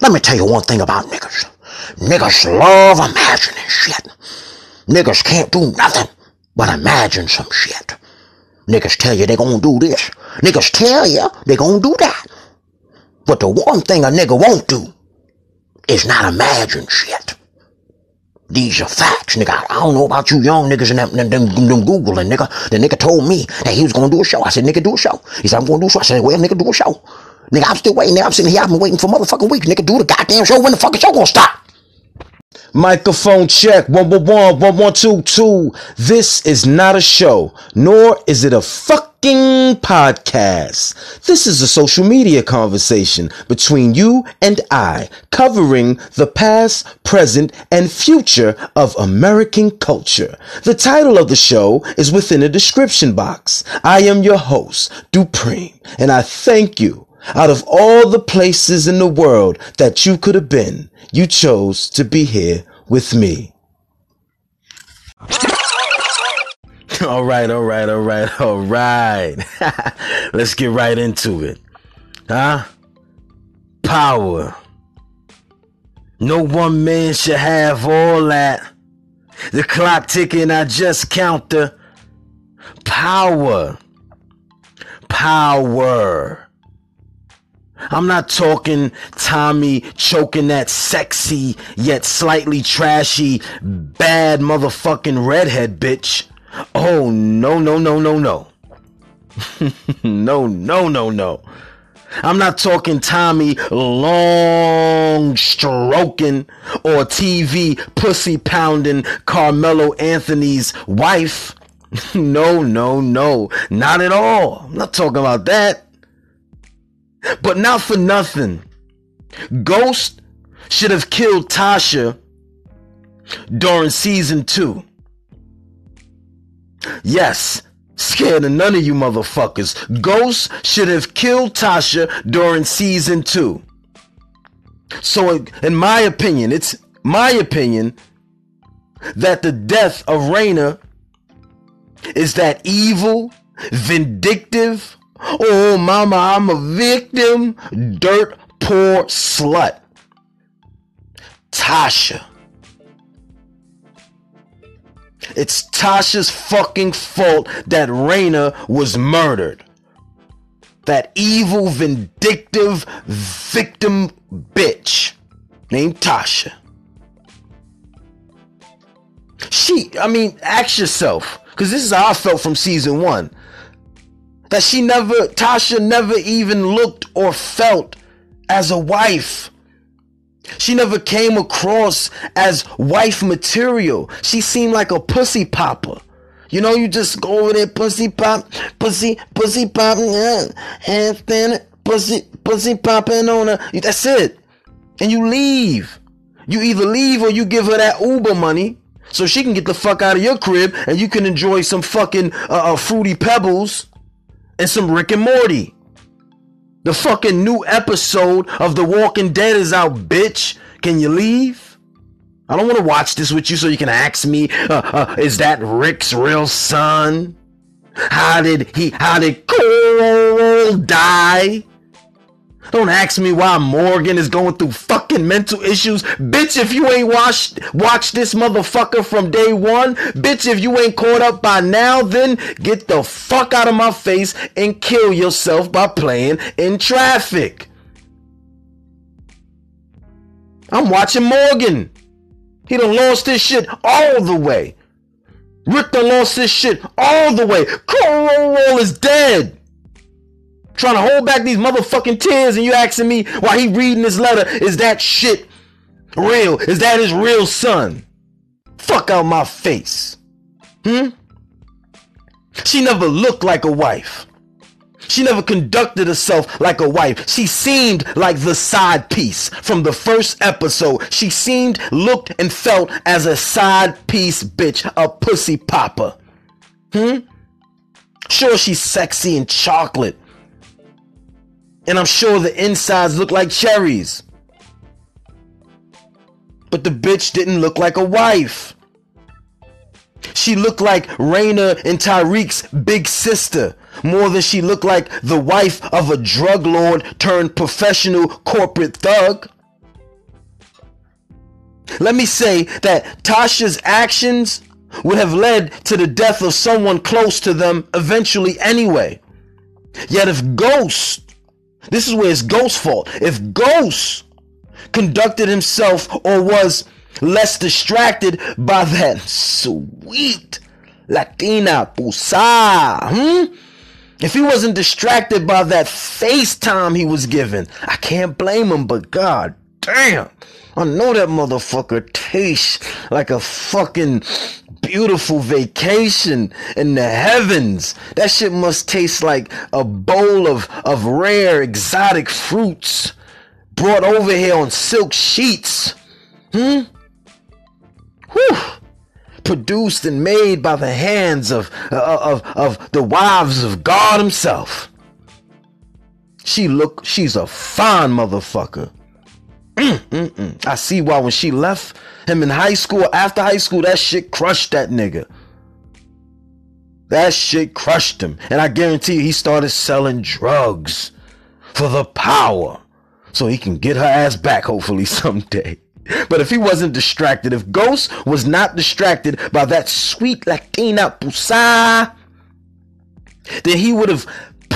Let me tell you one thing about niggas. Niggas love imagining shit. Niggas can't do nothing but imagine some shit. Niggas tell you they gonna do this. Niggas tell you they gonna do that. But the one thing a nigga won't do is not imagine shit. These are facts, nigga. I don't know about you young niggas and them, them, them, them Googling, nigga. The nigga told me that he was gonna do a show. I said, nigga, do a show. He said, I'm gonna do a show. I said, well, nigga, do a show. Nigga, I'm still waiting. Nigga, I'm sitting here. I've been waiting for motherfucking weeks. Nigga, do the goddamn show. When the fucking show gonna stop? Microphone check. One, one, one, one, one, two, two. This is not a show, nor is it a fucking podcast. This is a social media conversation between you and I, covering the past, present, and future of American culture. The title of the show is within the description box. I am your host, Dupreme, and I thank you out of all the places in the world that you could have been, you chose to be here with me. all right, all right, all right, all right. Let's get right into it. Huh? Power. No one man should have all that. The clock ticking, I just count the power. Power. I'm not talking Tommy choking that sexy yet slightly trashy bad motherfucking redhead bitch. Oh no no no no no. no no no no. I'm not talking Tommy long stroking or TV pussy pounding Carmelo Anthony's wife. no, no, no, not at all. I'm not talking about that. But not for nothing. Ghost should have killed Tasha during season two. Yes, scared of none of you motherfuckers. Ghost should have killed Tasha during season two. So, in my opinion, it's my opinion that the death of Raina is that evil, vindictive, Oh, mama, I'm a victim. Dirt poor slut. Tasha. It's Tasha's fucking fault that Raina was murdered. That evil, vindictive victim bitch named Tasha. She, I mean, ask yourself, because this is how I felt from season one that she never, Tasha never even looked or felt as a wife. She never came across as wife material. She seemed like a pussy popper. You know, you just go over there, pussy pop, pussy, pussy popping, yeah, handstand pussy, pussy popping on her. That's it. And you leave. You either leave or you give her that Uber money so she can get the fuck out of your crib and you can enjoy some fucking uh, uh, fruity pebbles and some Rick and Morty. The fucking new episode of The Walking Dead is out, bitch. Can you leave? I don't want to watch this with you so you can ask me, uh, uh, is that Rick's real son? How did he, how did Carl die? Don't ask me why Morgan is going through fucking mental issues. Bitch, if you ain't watched watch this motherfucker from day one, bitch, if you ain't caught up by now, then get the fuck out of my face and kill yourself by playing in traffic. I'm watching Morgan. He done lost his shit all the way. Rick done lost his shit all the way. Carl is dead trying to hold back these motherfucking tears and you asking me why he reading this letter is that shit real is that his real son fuck out my face hmm she never looked like a wife she never conducted herself like a wife. She seemed like the side piece from the first episode. She seemed, looked, and felt as a side piece bitch, a pussy popper. Hmm? Sure, she's sexy and chocolate, and I'm sure the insides look like cherries. But the bitch didn't look like a wife. She looked like Raina and Tariq's big sister more than she looked like the wife of a drug lord turned professional corporate thug. Let me say that Tasha's actions would have led to the death of someone close to them eventually anyway. Yet if Ghost, this is where it's Ghost's fault, if Ghost conducted himself or was less distracted by that sweet Latina pusa, hmm? If he wasn't distracted by that FaceTime he was given, I can't blame him, but god damn. I know that motherfucker tastes like a fucking beautiful vacation in the heavens. That shit must taste like a bowl of, of rare exotic fruits brought over here on silk sheets. Hmm? Whew produced and made by the hands of, of, of the wives of God himself. She look, she's a fine motherfucker. I see why when she left him in high school, after high school, that shit crushed that nigga. That shit crushed him. And I guarantee you, he started selling drugs for the power so he can get her ass back, hopefully, someday. But if he wasn't distracted, if Ghost was not distracted by that sweet Latina pusa, then he would have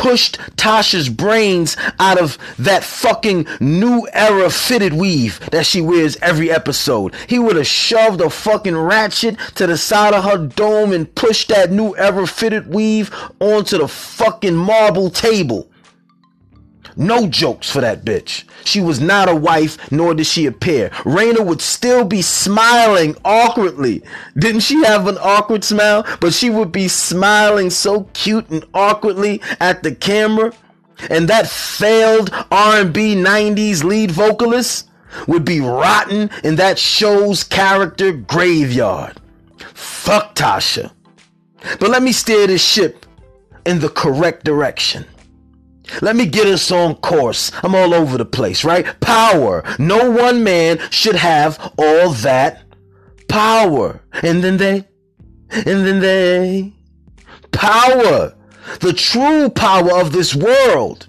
pushed Tasha's brains out of that fucking new era fitted weave that she wears every episode. He would have shoved a fucking ratchet to the side of her dome and pushed that new era fitted weave onto the fucking marble table. No jokes for that bitch. She was not a wife, nor did she appear. Raina would still be smiling awkwardly. Didn't she have an awkward smile? But she would be smiling so cute and awkwardly at the camera. And that failed R&B 90s lead vocalist would be rotten in that show's character graveyard. Fuck Tasha. But let me steer this ship in the correct direction. Let me get us on course. I'm all over the place, right? Power. No one man should have all that power. And then they, and then they, power. The true power of this world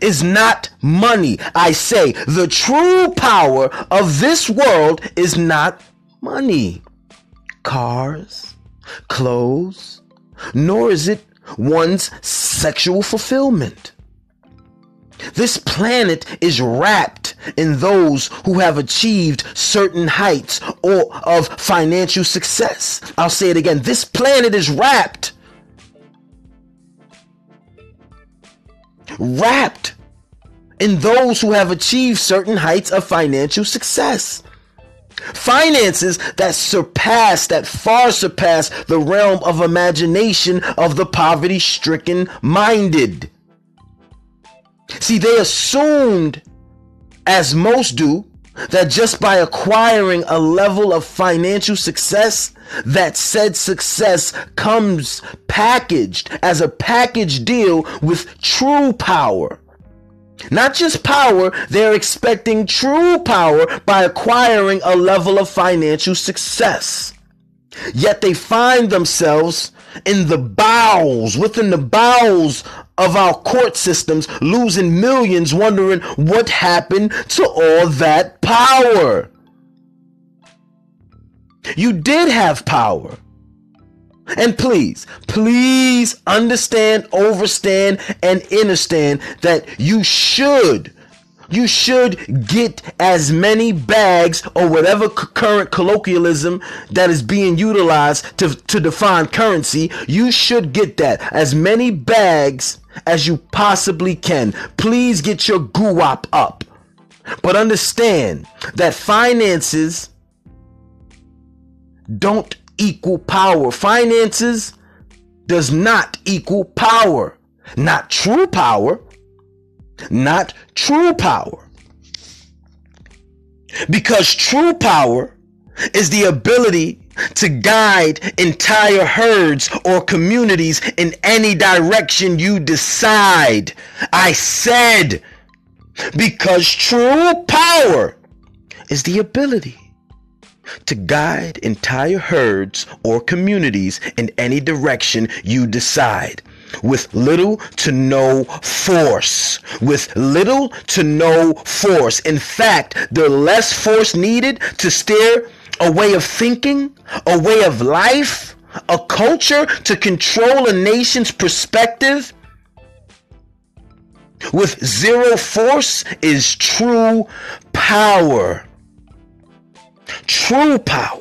is not money. I say the true power of this world is not money, cars, clothes, nor is it one's sexual fulfillment. This planet is wrapped in those who have achieved certain heights or of financial success. I'll say it again. This planet is wrapped wrapped in those who have achieved certain heights of financial success. Finances that surpass, that far surpass the realm of imagination of the poverty stricken minded. See, they assumed, as most do, that just by acquiring a level of financial success, that said success comes packaged as a package deal with true power not just power, they're expecting true power by acquiring a level of financial success. Yet they find themselves in the bowels, within the bowels of our court systems, losing millions, wondering what happened to all that power. You did have power. And please, please understand, overstand, and understand that you should you should get as many bags or whatever current colloquialism that is being utilized to, to define currency. You should get that as many bags as you possibly can. Please get your guap up. But understand that finances don't equal power. Finances does not equal power. Not true power. Not true power. Because true power is the ability to guide entire herds or communities in any direction you decide. I said, because true power is the ability to guide entire herds or communities in any direction you decide. with little to no force. With little to no force. In fact, the less force needed to steer a way of thinking, a way of life, a culture to control a nation's perspective with zero force is true power. True power.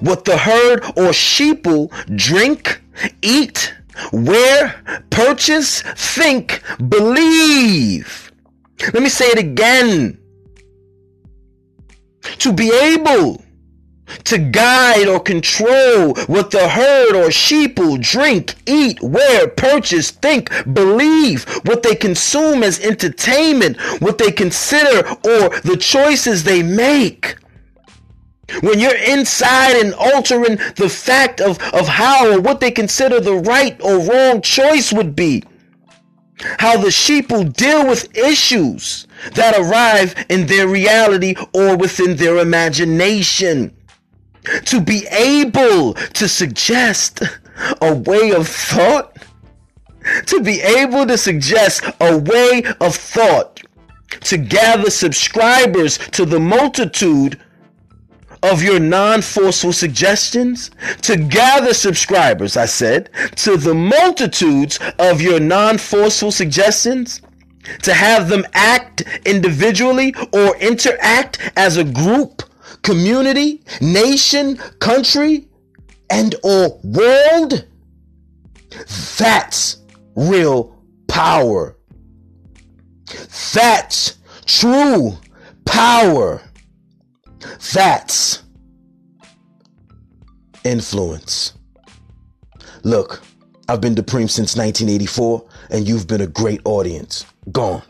What the herd or sheeple drink, eat, wear, purchase, think, believe. Let me say it again. To be able to guide or control what the herd or sheeple drink, eat, wear, purchase, think, believe, what they consume as entertainment, what they consider, or the choices they make. When you're inside and altering the fact of, of how or what they consider the right or wrong choice would be, how the sheep will deal with issues that arrive in their reality or within their imagination. To be able to suggest a way of thought, to be able to suggest a way of thought, to gather subscribers to the multitude of your non forceful suggestions, to gather subscribers, I said, to the multitudes of your non forceful suggestions, to have them act individually or interact as a group community, nation, country, and or world, that's real power. That's true power. That's influence. Look, I've been Dupreme since 1984, and you've been a great audience. Gone.